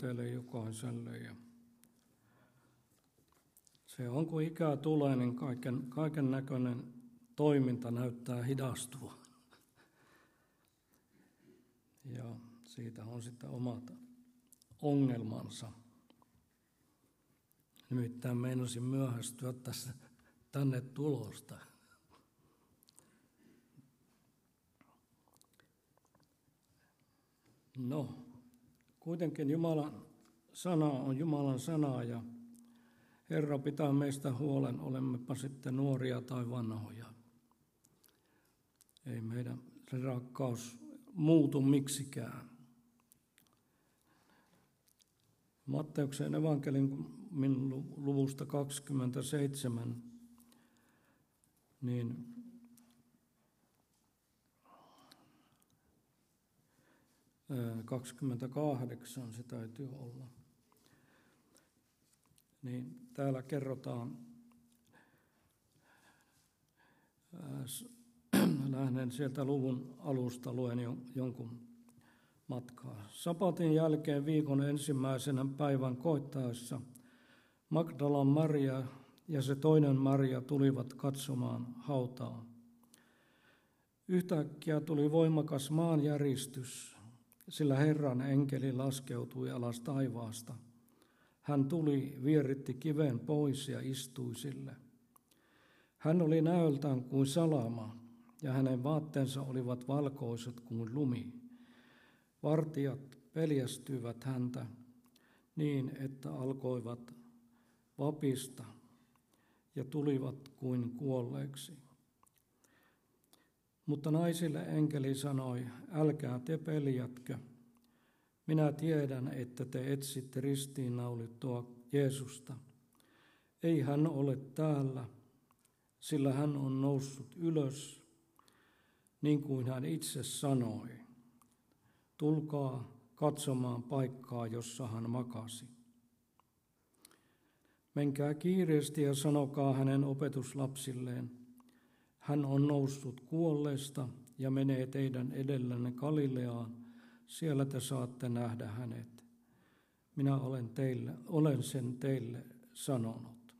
teille jokaiselle. Ja se on, kun ikää tulee, niin kaiken, kaiken näköinen toiminta näyttää hidastua. Ja siitä on sitten omat ongelmansa. Nimittäin meinasin myöhästyä tässä tänne tulosta. No, kuitenkin Jumalan sana on Jumalan sana ja Herra pitää meistä huolen, olemmepa sitten nuoria tai vanhoja. Ei meidän rakkaus muutu miksikään. Matteuksen evankelin luvusta 27, niin 28 se täytyy olla. Niin täällä kerrotaan, lähden sieltä luvun alusta, luen jonkun matkaa. Sapatin jälkeen viikon ensimmäisenä päivän koittaessa Magdalan Maria ja se toinen Maria tulivat katsomaan hautaa. Yhtäkkiä tuli voimakas maanjäristys sillä Herran enkeli laskeutui alas taivaasta. Hän tuli, vieritti kiven pois ja istui sille. Hän oli näöltään kuin salama, ja hänen vaatteensa olivat valkoiset kuin lumi. Vartijat peljästyivät häntä niin, että alkoivat vapista ja tulivat kuin kuolleeksi. Mutta naisille enkeli sanoi, älkää te peljätkö. Minä tiedän, että te etsitte ristiinnaulittua Jeesusta. Ei hän ole täällä, sillä hän on noussut ylös, niin kuin hän itse sanoi. Tulkaa katsomaan paikkaa, jossa hän makasi. Menkää kiireesti ja sanokaa hänen opetuslapsilleen, hän on noussut kuolleesta ja menee teidän edellänne Galileaan. Siellä te saatte nähdä hänet. Minä olen, teille, olen sen teille sanonut.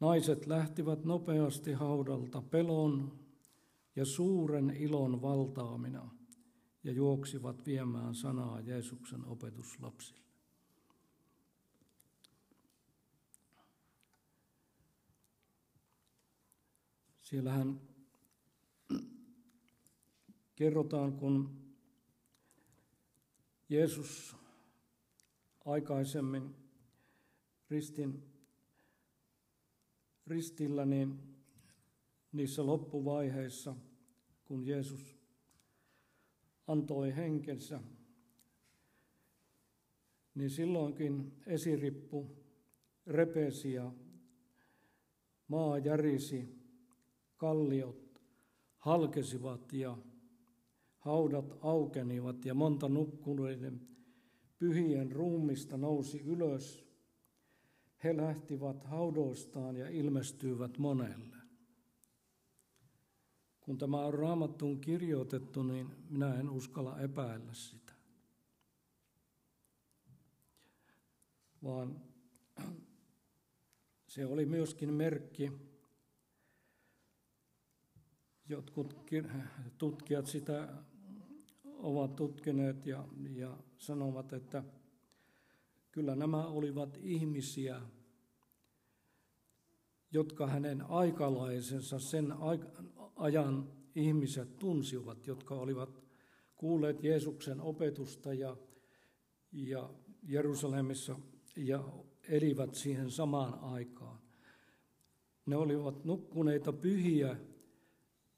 Naiset lähtivät nopeasti haudalta pelon ja suuren ilon valtaamina ja juoksivat viemään sanaa Jeesuksen opetuslapsille. Siellähän kerrotaan, kun Jeesus aikaisemmin ristin, ristillä, niin niissä loppuvaiheissa, kun Jeesus antoi henkensä, niin silloinkin esirippu repesi ja maa järisi kalliot halkesivat ja haudat aukenivat ja monta nukkuneiden pyhien ruumista nousi ylös. He lähtivät haudoistaan ja ilmestyivät monelle. Kun tämä on raamattuun kirjoitettu, niin minä en uskalla epäillä sitä. Vaan se oli myöskin merkki Jotkut tutkijat sitä ovat tutkineet ja, ja sanovat, että kyllä nämä olivat ihmisiä, jotka hänen aikalaisensa, sen ajan ihmiset tunsivat, jotka olivat kuulleet Jeesuksen opetusta ja, ja Jerusalemissa ja elivät siihen samaan aikaan. Ne olivat nukkuneita pyhiä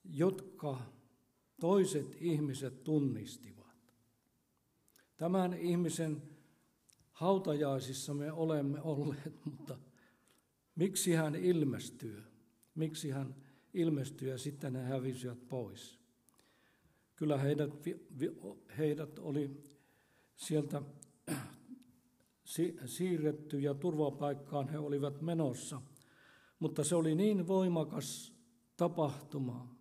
jotka toiset ihmiset tunnistivat. Tämän ihmisen hautajaisissa me olemme olleet, mutta miksi hän ilmestyy? Miksi hän ilmestyy ja sitten ne hävisivät pois? Kyllä heidät, heidät oli sieltä siirretty ja turvapaikkaan he olivat menossa, mutta se oli niin voimakas tapahtuma,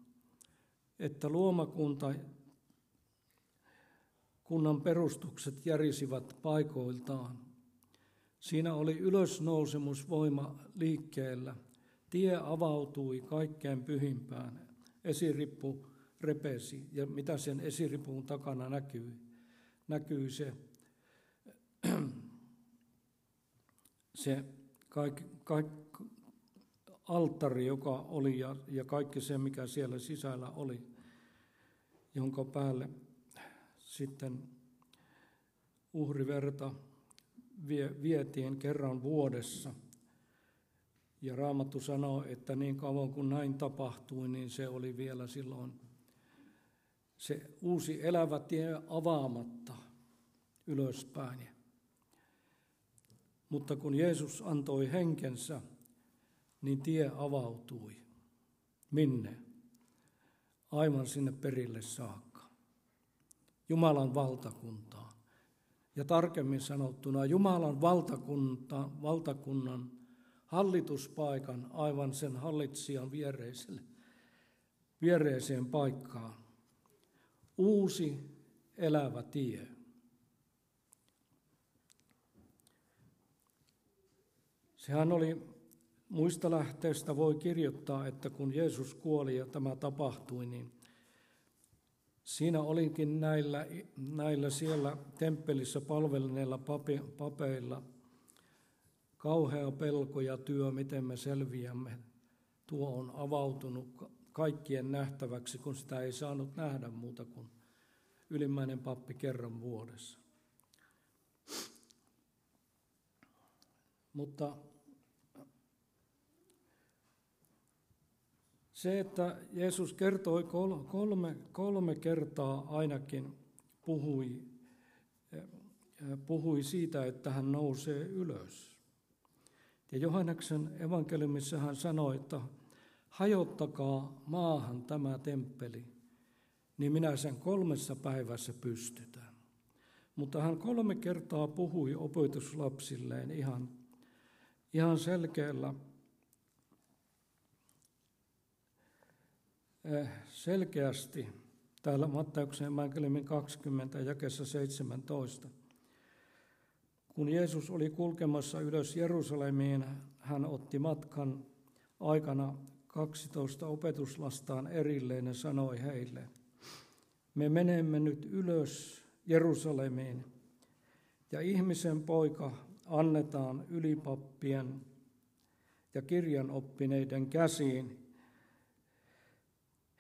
että luomakunta, kunnan perustukset järisivät paikoiltaan. Siinä oli ylösnousemusvoima liikkeellä. Tie avautui kaikkeen pyhimpään. Esirippu repesi ja mitä sen esiripun takana näkyy? Näkyy se, se kaik, kaik, alttari, joka oli ja, ja kaikki se, mikä siellä sisällä oli, jonka päälle sitten uhriverta vietiin kerran vuodessa. Ja Raamattu sanoo, että niin kauan kuin näin tapahtui, niin se oli vielä silloin se uusi elävä tie avaamatta ylöspäin. Mutta kun Jeesus antoi henkensä, niin tie avautui. Minne? Aivan sinne perille saakka. Jumalan valtakuntaan. Ja tarkemmin sanottuna Jumalan valtakunta, valtakunnan hallituspaikan aivan sen hallitsijan viereiselle, viereiseen paikkaan. Uusi elävä tie. Sehän oli, muista lähteistä voi kirjoittaa, että kun Jeesus kuoli ja tämä tapahtui, niin siinä olinkin näillä, näillä siellä temppelissä palvelneilla papeilla kauhea pelko ja työ, miten me selviämme. Tuo on avautunut kaikkien nähtäväksi, kun sitä ei saanut nähdä muuta kuin ylimmäinen pappi kerran vuodessa. Mutta Se, että Jeesus kertoi kolme, kolme kertaa ainakin puhui, eh, puhui siitä, että hän nousee ylös. Ja Johanneksen evankeliumissa hän sanoi, että hajottakaa maahan tämä temppeli, niin minä sen kolmessa päivässä pystytään. Mutta hän kolme kertaa puhui opetuslapsilleen ihan, ihan selkeällä selkeästi täällä Matteuksen evankeliumin 20 jakessa 17. Kun Jeesus oli kulkemassa ylös Jerusalemiin, hän otti matkan aikana 12 opetuslastaan erilleen ja sanoi heille, me menemme nyt ylös Jerusalemiin ja ihmisen poika annetaan ylipappien ja kirjanoppineiden käsiin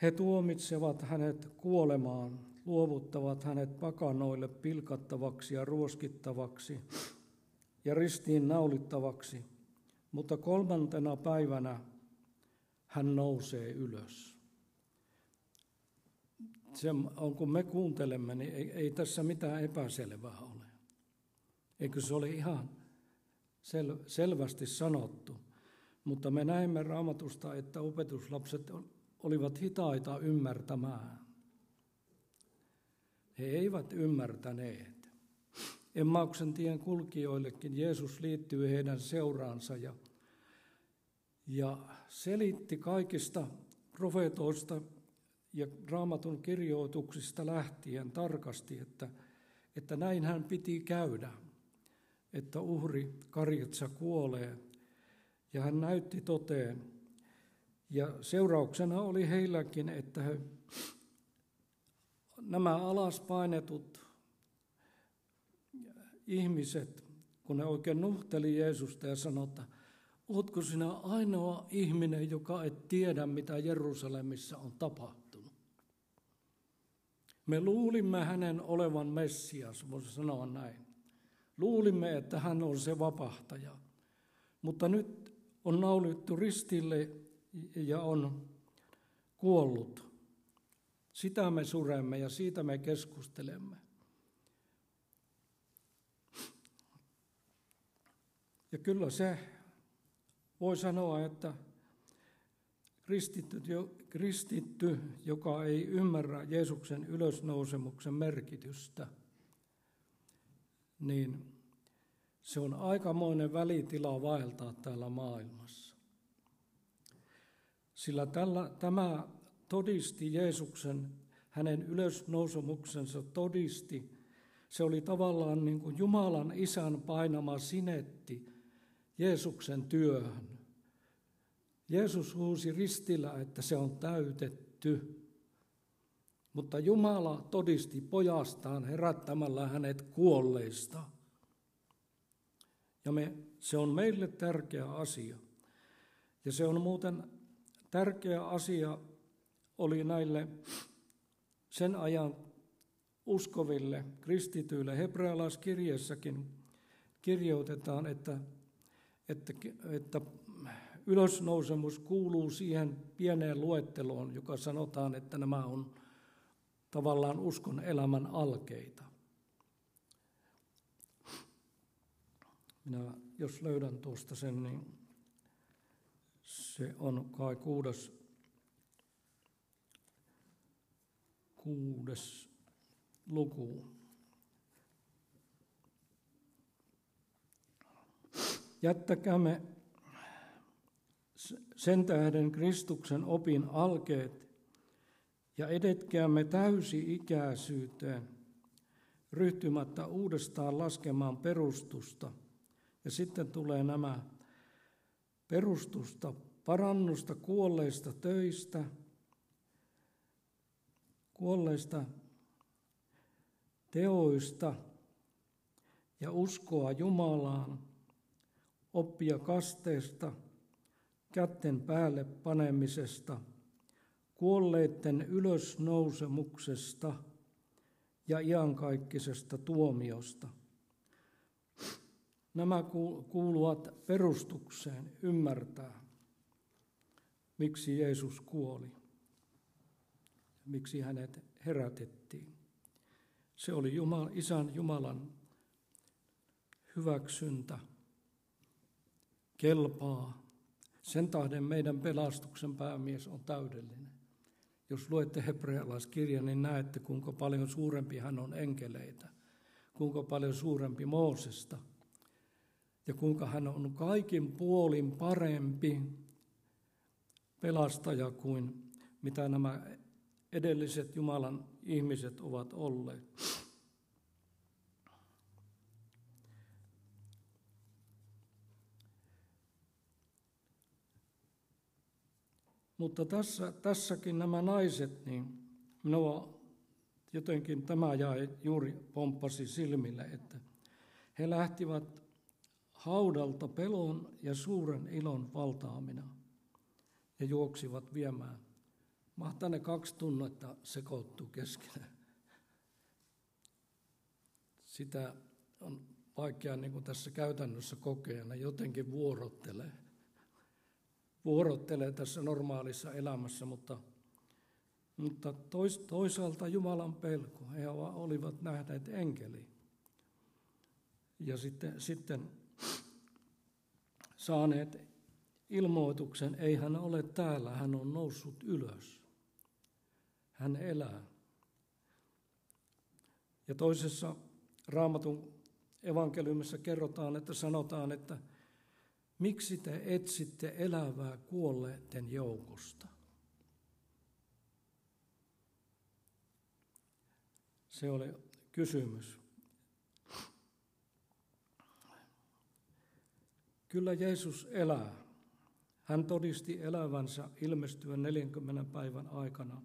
he tuomitsevat hänet kuolemaan, luovuttavat hänet pakanoille pilkattavaksi ja ruoskittavaksi ja ristiin naulittavaksi, mutta kolmantena päivänä hän nousee ylös. Se on, kun me kuuntelemme, niin ei, ei tässä mitään epäselvää ole. Eikö se ole ihan sel, selvästi sanottu? Mutta me näemme raamatusta, että opetuslapset olivat hitaita ymmärtämään. He eivät ymmärtäneet. Emmauksen tien kulkijoillekin Jeesus liittyy heidän seuraansa ja, ja selitti kaikista profeetoista ja raamatun kirjoituksista lähtien tarkasti, että, että näin hän piti käydä, että uhri Karjatsa kuolee. Ja hän näytti toteen, ja seurauksena oli heilläkin, että he, nämä alaspainetut ihmiset, kun ne oikein nuhteli Jeesusta ja sanoi, että ootko sinä ainoa ihminen, joka et tiedä, mitä Jerusalemissa on tapahtunut. Me luulimme hänen olevan Messias, voisi sanoa näin. Luulimme, että hän on se vapahtaja. Mutta nyt on naulittu ristille ja on kuollut. Sitä me suremme ja siitä me keskustelemme. Ja kyllä se voi sanoa, että kristitty, kristitty, joka ei ymmärrä Jeesuksen ylösnousemuksen merkitystä, niin se on aikamoinen välitila vaeltaa täällä maailmassa. Sillä tällä, tämä todisti Jeesuksen, hänen ylösnousemuksensa todisti Se oli tavallaan niin kuin Jumalan isän painama sinetti Jeesuksen työhön. Jeesus huusi ristillä, että se on täytetty. Mutta Jumala todisti pojastaan herättämällä hänet kuolleista. Ja me, se on meille tärkeä asia. Ja se on muuten tärkeä asia oli näille sen ajan uskoville, kristityille. Hebrealaiskirjeessäkin kirjoitetaan, että, että, että ylösnousemus kuuluu siihen pieneen luetteloon, joka sanotaan, että nämä on tavallaan uskon elämän alkeita. Minä, jos löydän tuosta sen, niin se on kai kuudes, kuudes luku. Jättäkäämme sen tähden Kristuksen opin alkeet ja edetkäämme täysi-ikäisyyteen, ryhtymättä uudestaan laskemaan perustusta. Ja sitten tulee nämä perustusta, parannusta kuolleista töistä, kuolleista teoista ja uskoa Jumalaan, oppia kasteesta, kätten päälle panemisesta, kuolleiden ylösnousemuksesta ja iankaikkisesta tuomiosta. Nämä kuuluvat perustukseen ymmärtää, miksi Jeesus kuoli, miksi hänet herätettiin. Se oli Jumal, Isän Jumalan hyväksyntä, kelpaa. Sen tahden meidän pelastuksen päämies on täydellinen. Jos luette hebrealaiskirjan, niin näette, kuinka paljon suurempi hän on enkeleitä, kuinka paljon suurempi Moosesta – ja kuinka hän on kaikin puolin parempi pelastaja kuin mitä nämä edelliset Jumalan ihmiset ovat olleet. Mutta tässä, tässäkin nämä naiset, niin minua jotenkin tämä jäi juuri pomppasi silmille, että he lähtivät haudalta pelon ja suuren ilon valtaamina ja juoksivat viemään. Mahtaa ne kaksi tunnetta sekoittuu keskenään. Sitä on vaikea niin kuin tässä käytännössä kokea, ne jotenkin vuorottelee. Vuorottelee tässä normaalissa elämässä, mutta, mutta tois, toisaalta Jumalan pelko. He olivat nähneet enkeli. Ja sitten, sitten saaneet ilmoituksen, ei hän ole täällä, hän on noussut ylös. Hän elää. Ja toisessa raamatun evankeliumissa kerrotaan, että sanotaan, että miksi te etsitte elävää kuolleiden joukosta? Se oli kysymys. Kyllä Jeesus elää. Hän todisti elävänsä ilmestyen 40 päivän aikana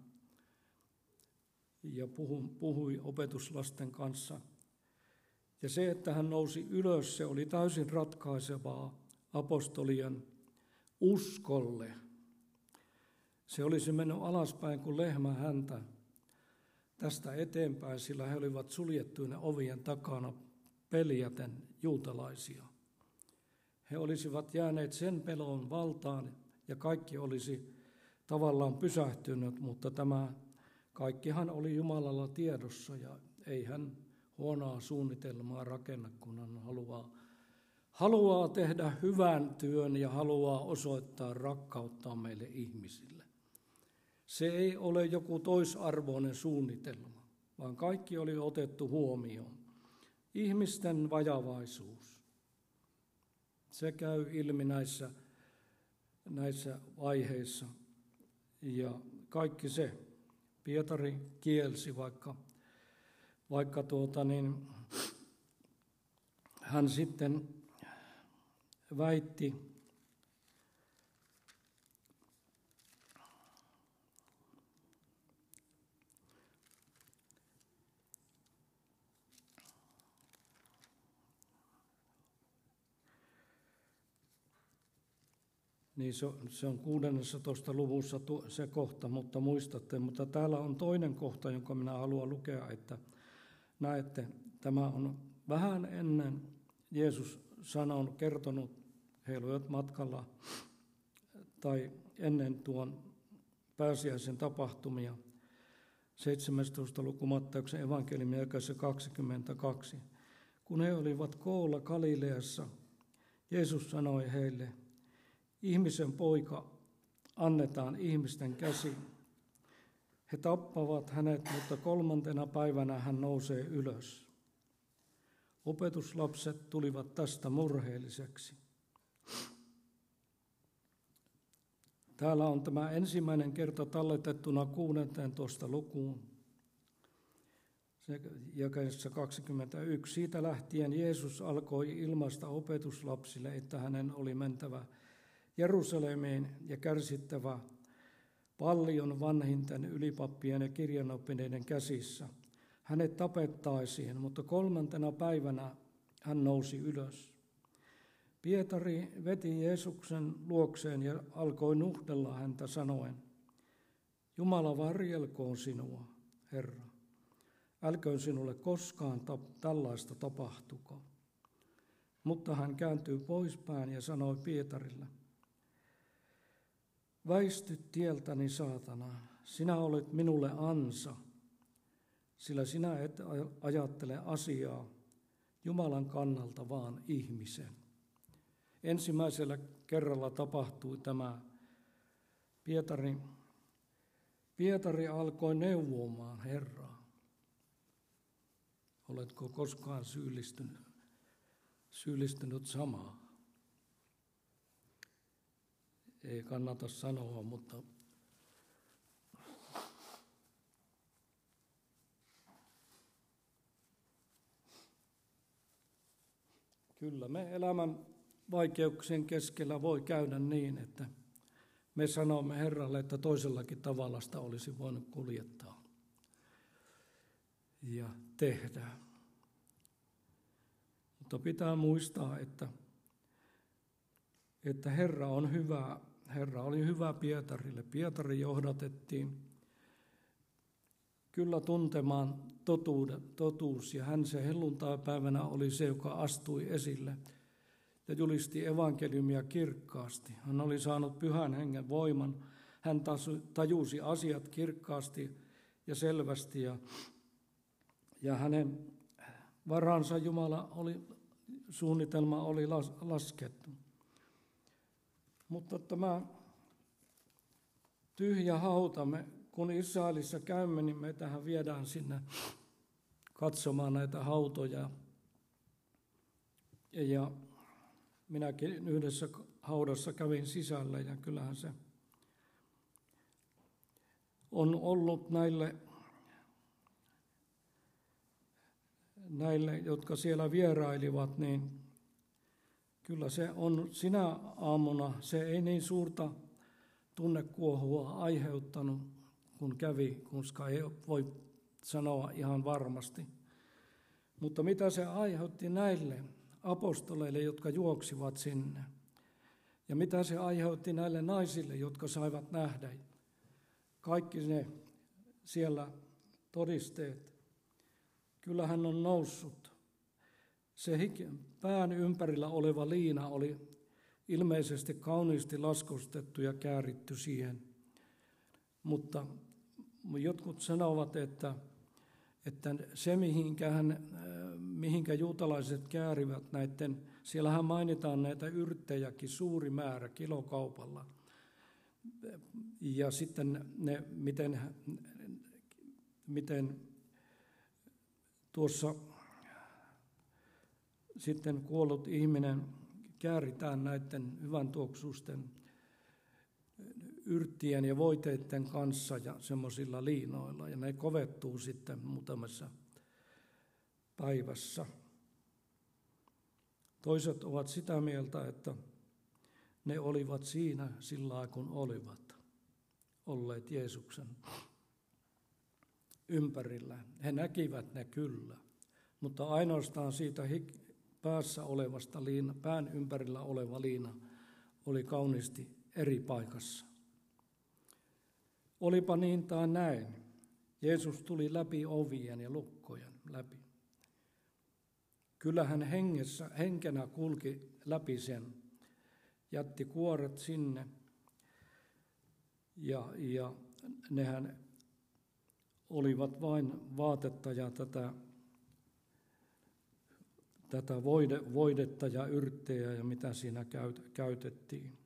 ja puhui opetuslasten kanssa. Ja se, että hän nousi ylös, se oli täysin ratkaisevaa apostolien uskolle. Se olisi mennyt alaspäin kuin lehmä häntä tästä eteenpäin, sillä he olivat suljettuina ovien takana peljäten juutalaisia. He olisivat jääneet sen pelon valtaan ja kaikki olisi tavallaan pysähtynyt, mutta tämä kaikkihan oli Jumalalla tiedossa ja ei hän huonoa suunnitelmaa rakenna, kun hän haluaa, haluaa tehdä hyvän työn ja haluaa osoittaa rakkautta meille ihmisille. Se ei ole joku toisarvoinen suunnitelma, vaan kaikki oli otettu huomioon. Ihmisten vajavaisuus, se käy ilmi näissä, näissä vaiheissa. Ja kaikki se, Pietari kielsi, vaikka, vaikka tuota niin, hän sitten väitti, Niin se, se on 16 luvussa se kohta, mutta muistatte. Mutta täällä on toinen kohta, jonka minä haluan lukea, että näette, tämä on vähän ennen Jeesus sanon, kertonut, he olivat matkalla tai ennen tuon pääsiäisen tapahtumia. 17. luku Matteuksen evankeliumin 22. Kun he olivat koolla Galileassa, Jeesus sanoi heille, ihmisen poika annetaan ihmisten käsiin. He tappavat hänet, mutta kolmantena päivänä hän nousee ylös. Opetuslapset tulivat tästä murheelliseksi. Täällä on tämä ensimmäinen kerta talletettuna 16 lukuun, jakeessa 21. Siitä lähtien Jeesus alkoi ilmaista opetuslapsille, että hänen oli mentävä Jerusalemiin ja kärsittävä paljon vanhinten ylipappien ja kirjanoppineiden käsissä. Hänet tapettaisiin, mutta kolmantena päivänä hän nousi ylös. Pietari veti Jeesuksen luokseen ja alkoi nuhdella häntä sanoen, Jumala varjelkoon sinua, Herra. Älköön sinulle koskaan ta- tällaista tapahtuko. Mutta hän kääntyy poispäin ja sanoi Pietarille, Väisty tieltäni, saatana, sinä olet minulle ansa, sillä sinä et ajattele asiaa Jumalan kannalta, vaan ihmisen. Ensimmäisellä kerralla tapahtui tämä Pietari. Pietari alkoi neuvomaan Herraa. Oletko koskaan syyllistynyt, syyllistynyt samaa? Ei kannata sanoa, mutta kyllä me elämän vaikeuksien keskellä voi käydä niin, että me sanomme Herralle, että toisellakin tavalla sitä olisi voinut kuljettaa ja tehdä. Mutta pitää muistaa, että, että Herra on hyvä Herra oli hyvä Pietarille. Pietari johdatettiin kyllä tuntemaan totuudet, totuus, ja hän se helluntai-päivänä oli se, joka astui esille ja julisti evankeliumia kirkkaasti. Hän oli saanut pyhän hengen voiman, hän tajusi asiat kirkkaasti ja selvästi, ja, ja hänen varansa Jumala oli, suunnitelma oli las, laskettu. Mutta tämä tyhjä hauta, me, kun Israelissa käymme, niin me tähän viedään sinne katsomaan näitä hautoja. Ja minäkin yhdessä haudassa kävin sisällä ja kyllähän se on ollut näille, näille jotka siellä vierailivat, niin Kyllä se on sinä aamuna, se ei niin suurta tunnekuohua aiheuttanut, kun kävi, koska ei voi sanoa ihan varmasti. Mutta mitä se aiheutti näille apostoleille, jotka juoksivat sinne? Ja mitä se aiheutti näille naisille, jotka saivat nähdä kaikki ne siellä todisteet? Kyllä hän on noussut se pään ympärillä oleva liina oli ilmeisesti kauniisti laskostettu ja kääritty siihen. Mutta jotkut sanovat, että, että se mihinkä, hän, mihinkä juutalaiset käärivät näiden, siellähän mainitaan näitä yrttejäkin suuri määrä kilokaupalla. Ja sitten ne, miten, miten tuossa sitten kuollut ihminen kääritään näiden hyvän tuoksusten yrttien ja voiteiden kanssa ja semmoisilla liinoilla. Ja ne kovettuu sitten muutamassa päivässä. Toiset ovat sitä mieltä, että ne olivat siinä sillä kun olivat olleet Jeesuksen ympärillä. He näkivät ne kyllä, mutta ainoastaan siitä päässä olevasta liina, pään ympärillä oleva liina oli kauniisti eri paikassa. Olipa niin tai näin, Jeesus tuli läpi ovien ja lukkojen läpi. Kyllä hän hengessä, henkenä kulki läpi sen, jätti kuoret sinne ja, ja nehän olivat vain vaatetta ja tätä, tätä voide, voidetta ja yrttejä ja mitä siinä käytettiin.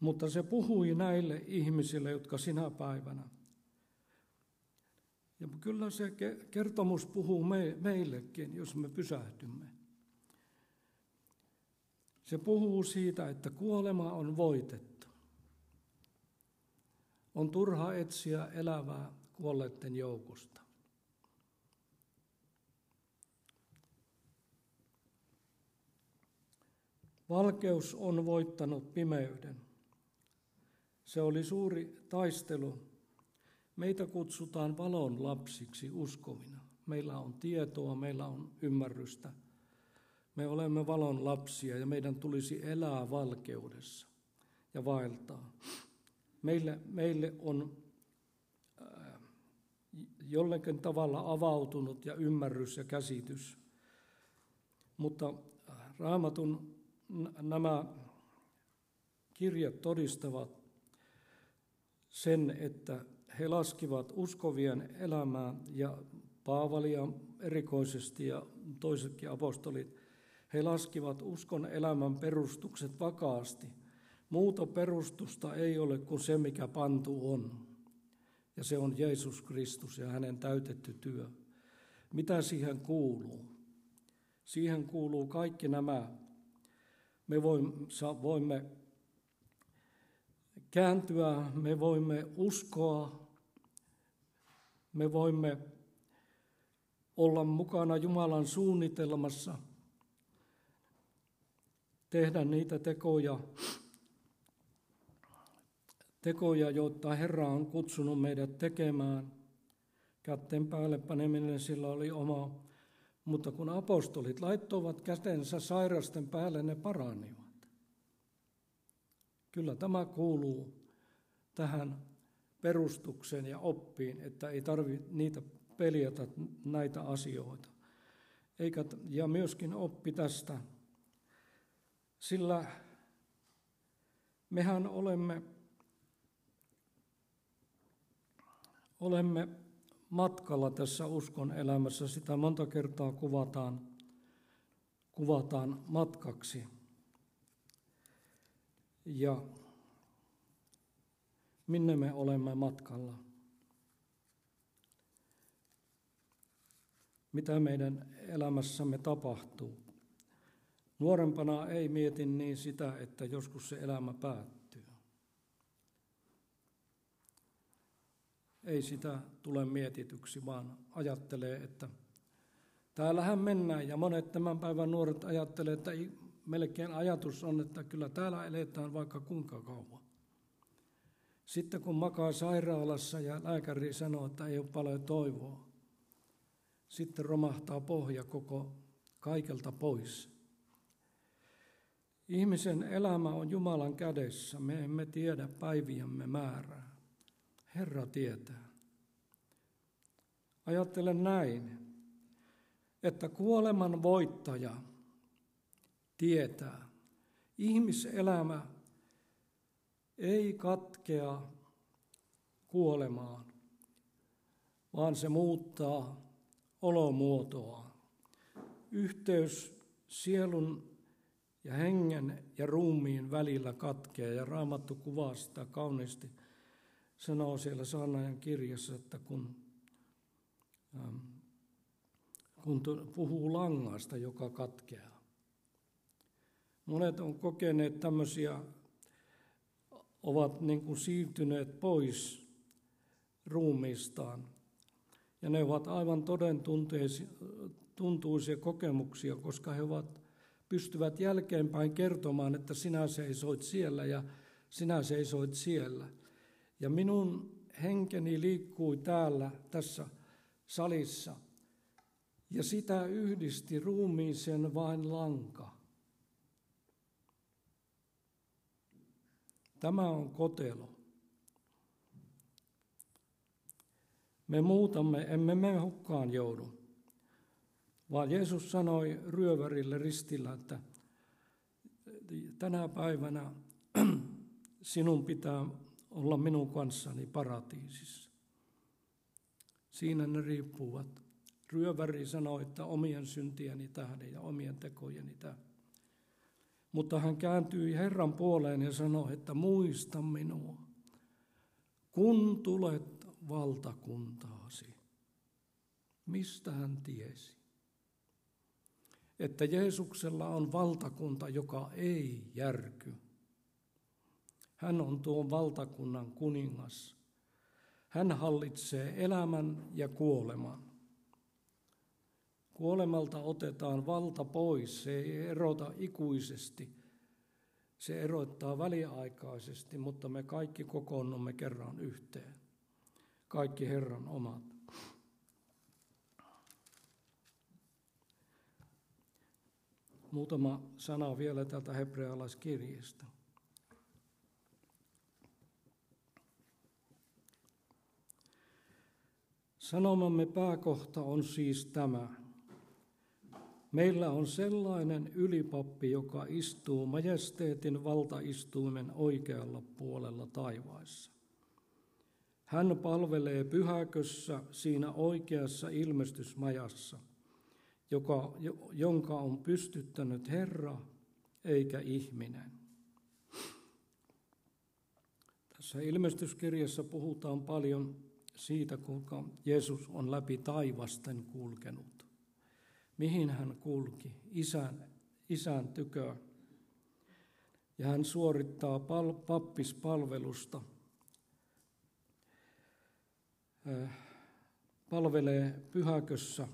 Mutta se puhui näille ihmisille, jotka sinä päivänä. Ja kyllä se kertomus puhuu meillekin, jos me pysähtymme. Se puhuu siitä, että kuolema on voitettu. On turha etsiä elävää kuolleiden joukosta. Valkeus on voittanut pimeyden. Se oli suuri taistelu. Meitä kutsutaan valon lapsiksi uskovina. Meillä on tietoa, meillä on ymmärrystä. Me olemme valon lapsia ja meidän tulisi elää valkeudessa ja vaeltaa. Meille, meille on äh, jollakin tavalla avautunut ja ymmärrys ja käsitys. Mutta raamatun nämä kirjat todistavat, sen, että he laskivat uskovien elämää ja Paavalia erikoisesti ja toisetkin apostolit, he laskivat uskon elämän perustukset vakaasti. Muuta perustusta ei ole kuin se, mikä pantu on. Ja se on Jeesus Kristus ja hänen täytetty työ. Mitä siihen kuuluu? Siihen kuuluu kaikki nämä. Me voimme kääntyä, me voimme uskoa, me voimme olla mukana Jumalan suunnitelmassa, tehdä niitä tekoja, tekoja, joita Herra on kutsunut meidät tekemään. Kätten päälle paneminen sillä oli oma, mutta kun apostolit laittoivat kätensä sairasten päälle, ne paranivat. Kyllä tämä kuuluu tähän perustukseen ja oppiin, että ei tarvitse niitä peljätä näitä asioita. Eikä, ja myöskin oppi tästä, sillä mehän olemme, olemme matkalla tässä uskon elämässä. Sitä monta kertaa kuvataan, kuvataan matkaksi. Ja minne me olemme matkalla? Mitä meidän elämässämme tapahtuu? Nuorempana ei mietin niin sitä, että joskus se elämä päättyy. Ei sitä tule mietityksi, vaan ajattelee, että täällähän mennään. Ja monet tämän päivän nuoret ajattelee, että melkein ajatus on, että kyllä täällä eletään vaikka kuinka kauan. Sitten kun makaa sairaalassa ja lääkäri sanoo, että ei ole paljon toivoa, sitten romahtaa pohja koko kaikelta pois. Ihmisen elämä on Jumalan kädessä. Me emme tiedä päiviämme määrää. Herra tietää. Ajattelen näin, että kuoleman voittaja – tietää. Ihmiselämä ei katkea kuolemaan, vaan se muuttaa olomuotoa. Yhteys sielun ja hengen ja ruumiin välillä katkeaa ja Raamattu kuvaa sitä kauniisti. Sanoo siellä saanajan kirjassa, että kun, ähm, kun puhuu langasta, joka katkeaa, Monet on kokeneet tämmöisiä, ovat niin kuin siirtyneet pois ruumiistaan. Ja ne ovat aivan toden tuntuisia kokemuksia, koska he ovat, pystyvät jälkeenpäin kertomaan, että sinä seisoit siellä ja sinä seisoit siellä. Ja minun henkeni liikkui täällä tässä salissa, ja sitä yhdisti ruumiisen vain lanka. Tämä on kotelo. Me muutamme, emme me hukkaan joudu, vaan Jeesus sanoi ryövärille ristillä, että tänä päivänä sinun pitää olla minun kanssani paratiisissa. Siinä ne riippuvat. Ryöväri sanoi, että omien syntieni tähden ja omien tekojeni tähden. Mutta hän kääntyi Herran puoleen ja sanoi, että muista minua, kun tulet valtakuntaasi. Mistä hän tiesi? Että Jeesuksella on valtakunta, joka ei järky. Hän on tuon valtakunnan kuningas. Hän hallitsee elämän ja kuoleman. Kuolemalta otetaan valta pois, se ei erota ikuisesti. Se erottaa väliaikaisesti, mutta me kaikki kokoonnumme kerran yhteen. Kaikki Herran omat. Muutama sana vielä täältä hebrealaiskirjeestä. Sanomamme pääkohta on siis tämä. Meillä on sellainen ylipappi, joka istuu majesteetin valtaistuimen oikealla puolella taivaissa. Hän palvelee pyhäkössä siinä oikeassa ilmestysmajassa, joka, jonka on pystyttänyt Herra eikä ihminen. Tässä ilmestyskirjassa puhutaan paljon siitä, kuinka Jeesus on läpi taivasten kulkenut mihin hän kulki, isän, isän tykö. Ja hän suorittaa pal- pappispalvelusta, äh, palvelee pyhäkössä.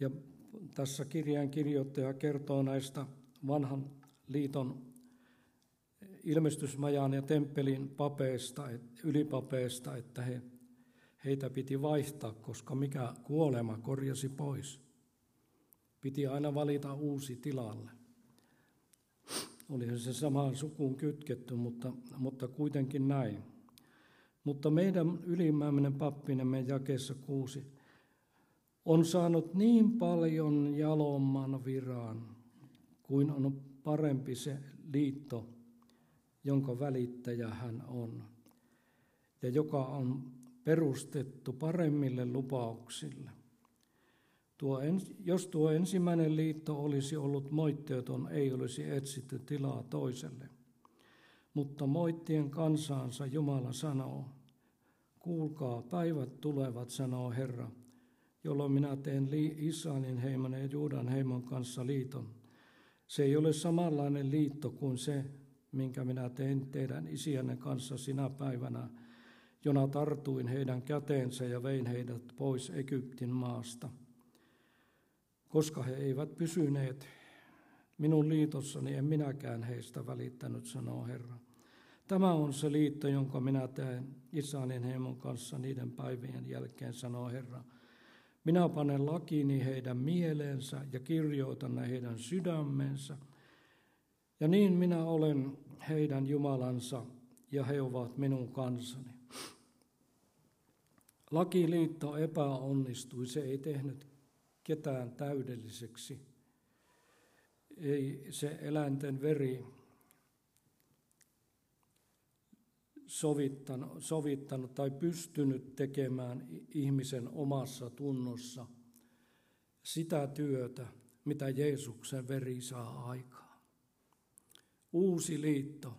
Ja tässä kirjeen kirjoittaja kertoo näistä vanhan liiton ilmestysmajan ja temppelin papeista, ylipapeista, että he, heitä piti vaihtaa, koska mikä kuolema korjasi pois. Piti aina valita uusi tilalle. Oli se samaan sukuun kytketty, mutta, mutta kuitenkin näin. Mutta meidän ylimmäinen pappinemme jakeessa kuusi on saanut niin paljon jalomman viran, kuin on parempi se liitto, jonka välittäjä hän on, ja joka on perustettu paremmille lupauksille. Tuo ens, jos tuo ensimmäinen liitto olisi ollut moitteeton, ei olisi etsitty tilaa toiselle. Mutta moittien kansaansa Jumala sanoo, kuulkaa, päivät tulevat, sanoo Herra, jolloin minä teen Israelin heimon ja Juudan heimon kanssa liiton. Se ei ole samanlainen liitto kuin se, minkä minä tein teidän isienne kanssa sinä päivänä, jona tartuin heidän käteensä ja vein heidät pois Egyptin maasta. Koska he eivät pysyneet minun liitossani, en minäkään heistä välittänyt, sanoo Herra. Tämä on se liitto, jonka minä teen Israelin heimon kanssa niiden päivien jälkeen, sanoo Herra. Minä panen lakini heidän mieleensä ja kirjoitan ne heidän sydämensä. Ja niin minä olen heidän Jumalansa ja he ovat minun kansani. Lakiliitto epäonnistui, se ei tehnyt ketään täydelliseksi. Ei se eläinten veri sovittanut, sovittanut tai pystynyt tekemään ihmisen omassa tunnossa sitä työtä, mitä Jeesuksen veri saa aikaan uusi liitto.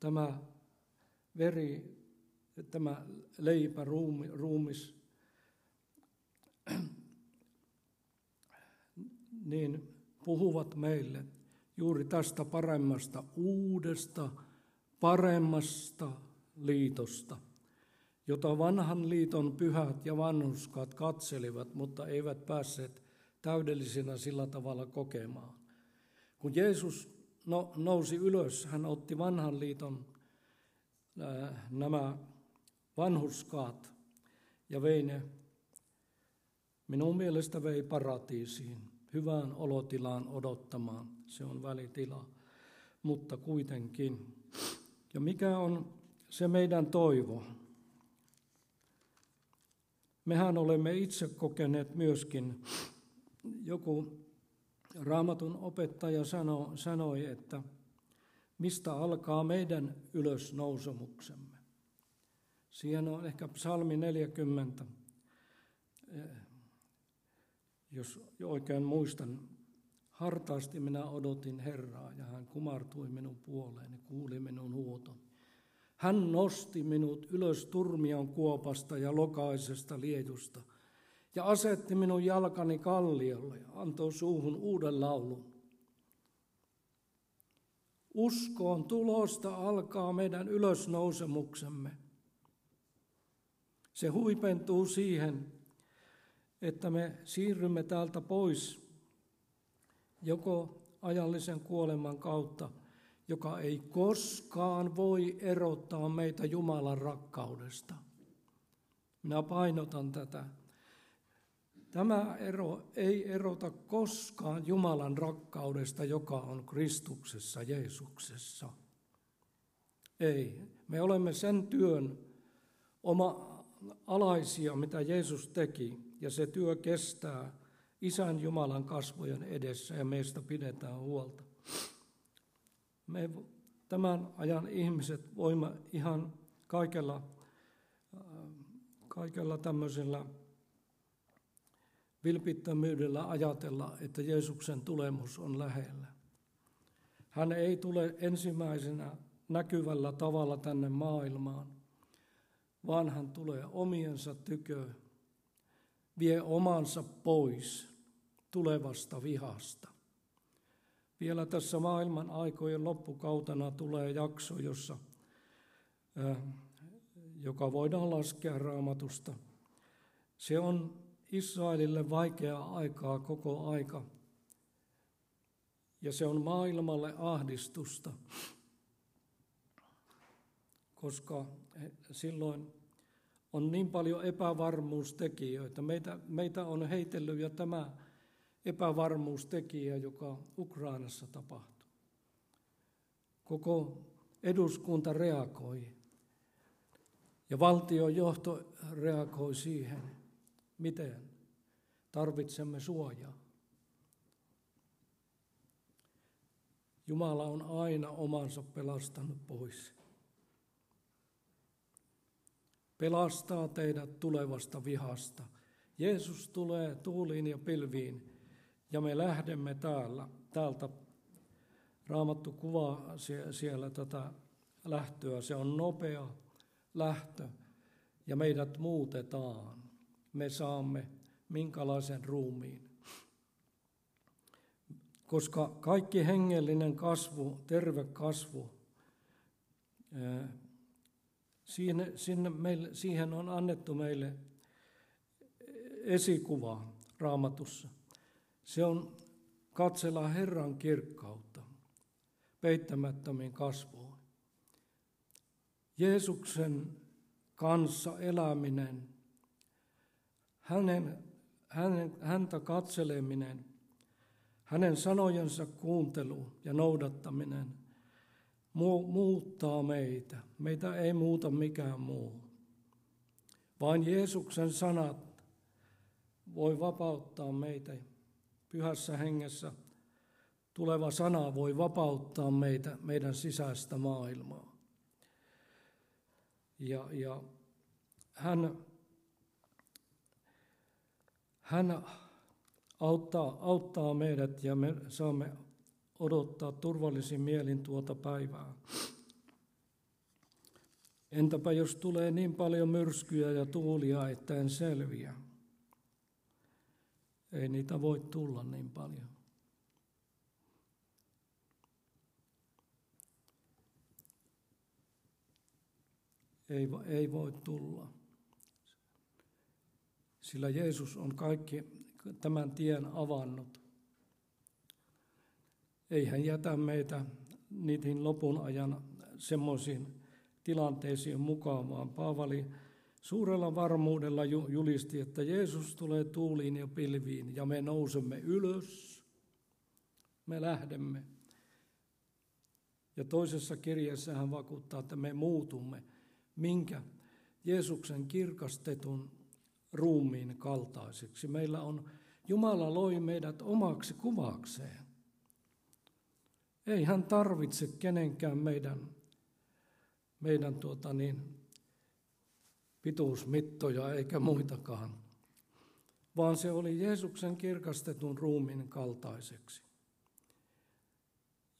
Tämä veri, tämä leipä, ruumi, ruumis, niin puhuvat meille juuri tästä paremmasta uudesta paremmasta liitosta, jota vanhan liiton pyhät ja vanhuskaat katselivat, mutta eivät päässeet täydellisinä sillä tavalla kokemaan. Kun Jeesus no, nousi ylös, hän otti vanhan liiton nämä vanhuskaat ja vei ne, minun mielestä vei paratiisiin, hyvään olotilaan odottamaan. Se on välitila, mutta kuitenkin. Ja mikä on se meidän toivo? Mehän olemme itse kokeneet myöskin, joku raamatun opettaja sano, sanoi, että mistä alkaa meidän ylösnousemuksemme. Siihen on ehkä psalmi 40, eh, jos oikein muistan. Hartaasti minä odotin Herraa ja hän kumartui minun puoleeni, kuuli minun huutoni. Hän nosti minut ylös turmion kuopasta ja lokaisesta liejusta ja asetti minun jalkani kalliolle ja antoi suuhun uuden laulun. Uskoon tulosta alkaa meidän ylösnousemuksemme. Se huipentuu siihen, että me siirrymme täältä pois joko ajallisen kuoleman kautta, joka ei koskaan voi erottaa meitä Jumalan rakkaudesta. Minä painotan tätä. Tämä ero ei erota koskaan Jumalan rakkaudesta, joka on Kristuksessa, Jeesuksessa. Ei. Me olemme sen työn oma alaisia, mitä Jeesus teki, ja se työ kestää Isän Jumalan kasvojen edessä ja meistä pidetään huolta. Me tämän ajan ihmiset voimme ihan kaikella, kaikella tämmöisellä vilpittömyydellä ajatella, että Jeesuksen tulemus on lähellä. Hän ei tule ensimmäisenä näkyvällä tavalla tänne maailmaan, vaan hän tulee omiensa tykö, vie omansa pois tulevasta vihasta. Vielä tässä maailman aikojen loppukautena tulee jakso, jossa, joka voidaan laskea raamatusta. Se on Israelille vaikeaa aikaa koko aika. Ja se on maailmalle ahdistusta, koska silloin on niin paljon epävarmuustekijöitä. Meitä, meitä on heitellyt jo tämä epävarmuustekijä, joka Ukrainassa tapahtuu. Koko eduskunta reagoi ja valtion johto reagoi siihen. Miten? Tarvitsemme suojaa. Jumala on aina omansa pelastanut pois. Pelastaa teidät tulevasta vihasta. Jeesus tulee tuuliin ja pilviin ja me lähdemme täällä, täältä. Raamattu kuvaa siellä tätä lähtöä. Se on nopea lähtö ja meidät muutetaan me saamme minkälaisen ruumiin. Koska kaikki hengellinen kasvu, terve kasvu, meille, siihen on annettu meille esikuva raamatussa. Se on katsella Herran kirkkautta peittämättömiin kasvuun. Jeesuksen kanssa eläminen hänen, hänen, häntä katseleminen, hänen sanojensa kuuntelu ja noudattaminen muuttaa meitä. Meitä ei muuta mikään muu. Vain Jeesuksen sanat voi vapauttaa meitä. Pyhässä hengessä tuleva sana voi vapauttaa meitä, meidän sisäistä maailmaa. Ja, ja hän hän auttaa, auttaa meidät ja me saamme odottaa turvallisin mielin tuota päivää. Entäpä jos tulee niin paljon myrskyjä ja tuulia, että en selviä? Ei niitä voi tulla niin paljon. ei, ei voi tulla. Sillä Jeesus on kaikki tämän tien avannut. Ei hän jätä meitä niihin lopun ajan semmoisiin tilanteisiin mukaan, vaan Paavali suurella varmuudella julisti, että Jeesus tulee tuuliin ja pilviin ja me nousemme ylös, me lähdemme. Ja toisessa kirjassa hän vakuuttaa, että me muutumme, minkä Jeesuksen kirkastetun ruumiin kaltaiseksi. Meillä on, Jumala loi meidät omaksi kuvakseen. Ei hän tarvitse kenenkään meidän, meidän tuota niin, pituusmittoja eikä muitakaan, vaan se oli Jeesuksen kirkastetun ruumiin kaltaiseksi,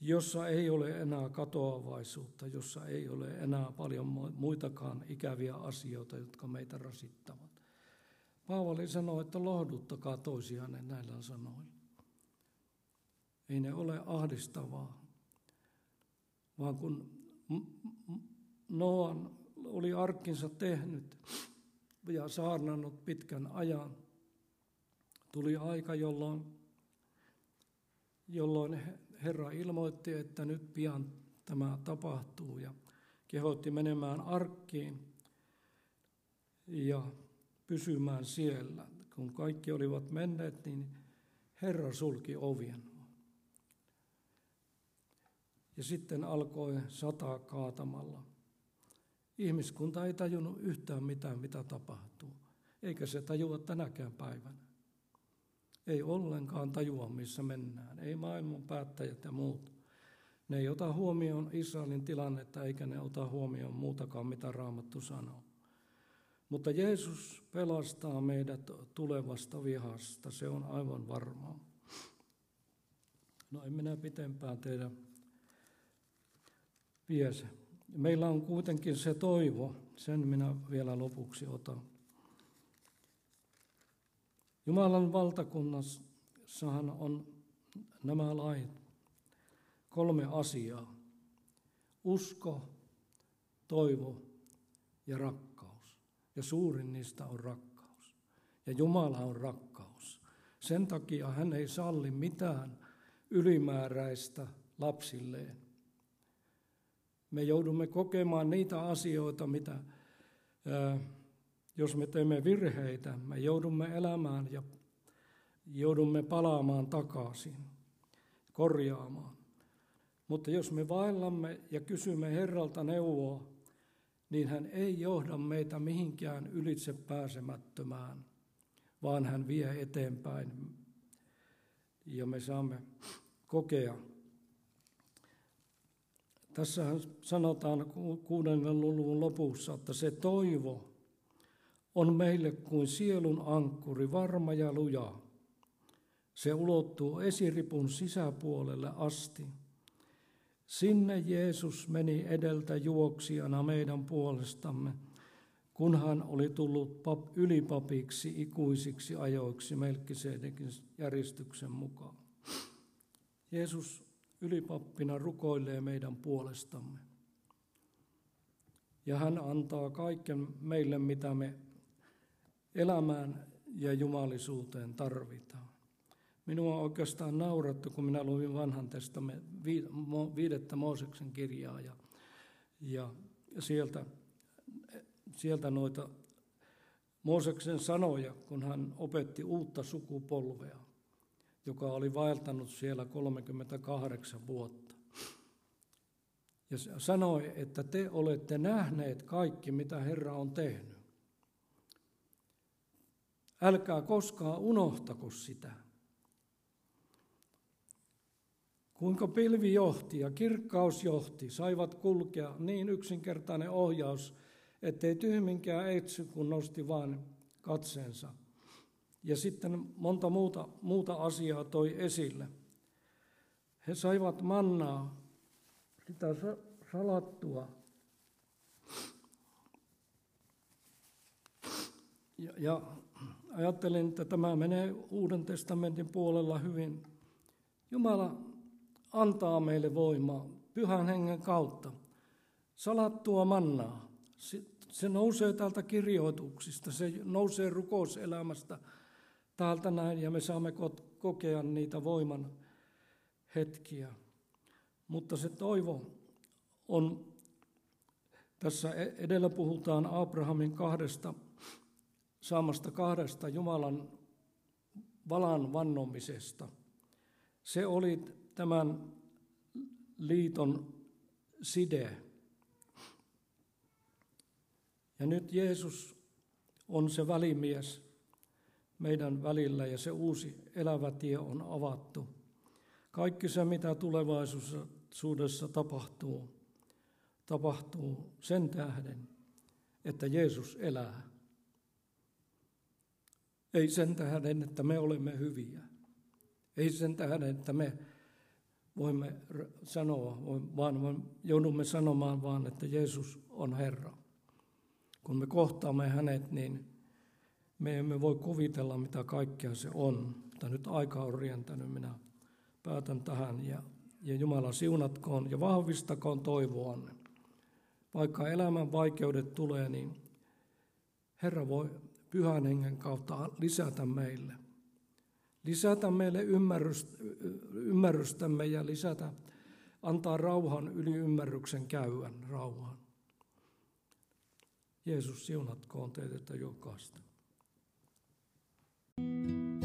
jossa ei ole enää katoavaisuutta, jossa ei ole enää paljon muitakaan ikäviä asioita, jotka meitä rasittavat. Paavali sanoi, että lohduttakaa toisianne näillä sanoilla. Ei ne ole ahdistavaa, vaan kun Noan oli arkkinsa tehnyt ja saarnannut pitkän ajan, tuli aika, jolloin, jolloin Herra ilmoitti, että nyt pian tämä tapahtuu ja kehotti menemään arkkiin ja pysymään siellä. Kun kaikki olivat menneet, niin Herra sulki ovien. Ja sitten alkoi sataa kaatamalla. Ihmiskunta ei tajunnut yhtään mitään, mitä tapahtuu. Eikä se tajua tänäkään päivänä. Ei ollenkaan tajua, missä mennään. Ei maailman päättäjät ja muut. Ne ei ota huomioon Israelin tilannetta, eikä ne ota huomioon muutakaan, mitä Raamattu sanoo. Mutta Jeesus pelastaa meidät tulevasta vihasta, se on aivan varmaa. No en minä pitempään teidän viese. Meillä on kuitenkin se toivo, sen minä vielä lopuksi otan. Jumalan valtakunnassahan on nämä lait, kolme asiaa. Usko, toivo ja rakkaus. Ja suurin niistä on rakkaus. Ja Jumala on rakkaus. Sen takia hän ei salli mitään ylimääräistä lapsilleen me joudumme kokemaan niitä asioita, mitä jos me teemme virheitä, me joudumme elämään ja joudumme palaamaan takaisin, korjaamaan. Mutta jos me vaellamme ja kysymme Herralta neuvoa, niin hän ei johda meitä mihinkään ylitse pääsemättömään, vaan hän vie eteenpäin ja me saamme kokea tässä sanotaan kuudennen luvun lopussa, että se toivo on meille kuin sielun ankkuri, varma ja luja. Se ulottuu esiripun sisäpuolelle asti. Sinne Jeesus meni edeltä juoksijana meidän puolestamme, kun hän oli tullut pap, ylipapiksi ikuisiksi ajoiksi Melkisedekin järjestyksen mukaan. Jeesus ylipappina rukoilee meidän puolestamme. Ja hän antaa kaiken meille, mitä me elämään ja jumalisuuteen tarvitaan. Minua on oikeastaan naurattu, kun minä luin vanhan testamme viidettä Mooseksen kirjaa ja, ja sieltä, sieltä noita Mooseksen sanoja, kun hän opetti uutta sukupolvea joka oli vaeltanut siellä 38 vuotta. Ja sanoi, että te olette nähneet kaikki, mitä Herra on tehnyt. Älkää koskaan unohtako sitä. Kuinka pilvi johti ja kirkkaus johti, saivat kulkea niin yksinkertainen ohjaus, ettei tyhminkään etsy, kun nosti vain katseensa ja sitten monta muuta, muuta asiaa toi esille. He saivat mannaa, sitä salattua. Ja, ja ajattelin, että tämä menee Uuden testamentin puolella hyvin. Jumala antaa meille voimaa pyhän hengen kautta. Salattua mannaa, Se nousee täältä kirjoituksista, se nousee rukouselämästä täältä näin ja me saamme kokea niitä voiman hetkiä. Mutta se toivo on, tässä e-, edellä puhutaan Abrahamin kahdesta, saamasta kahdesta Jumalan valan vannomisesta. Se oli tämän liiton side. Ja nyt Jeesus on se välimies meidän välillä ja se uusi elävä tie on avattu. Kaikki se, mitä tulevaisuudessa tapahtuu, tapahtuu sen tähden, että Jeesus elää. Ei sen tähden, että me olemme hyviä. Ei sen tähden, että me voimme sanoa, vaan joudumme sanomaan vaan, että Jeesus on Herra. Kun me kohtaamme hänet, niin me emme voi kuvitella, mitä kaikkea se on. Mutta nyt aika on rientänyt, minä päätän tähän ja, ja Jumala siunatkoon ja vahvistakoon toivoanne. Vaikka elämän vaikeudet tulee, niin Herra voi pyhän hengen kautta lisätä meille. Lisätä meille ymmärrystämme ja lisätä, antaa rauhan yli ymmärryksen käyvän rauhan. Jeesus siunatkoon teitä jokaista. thank you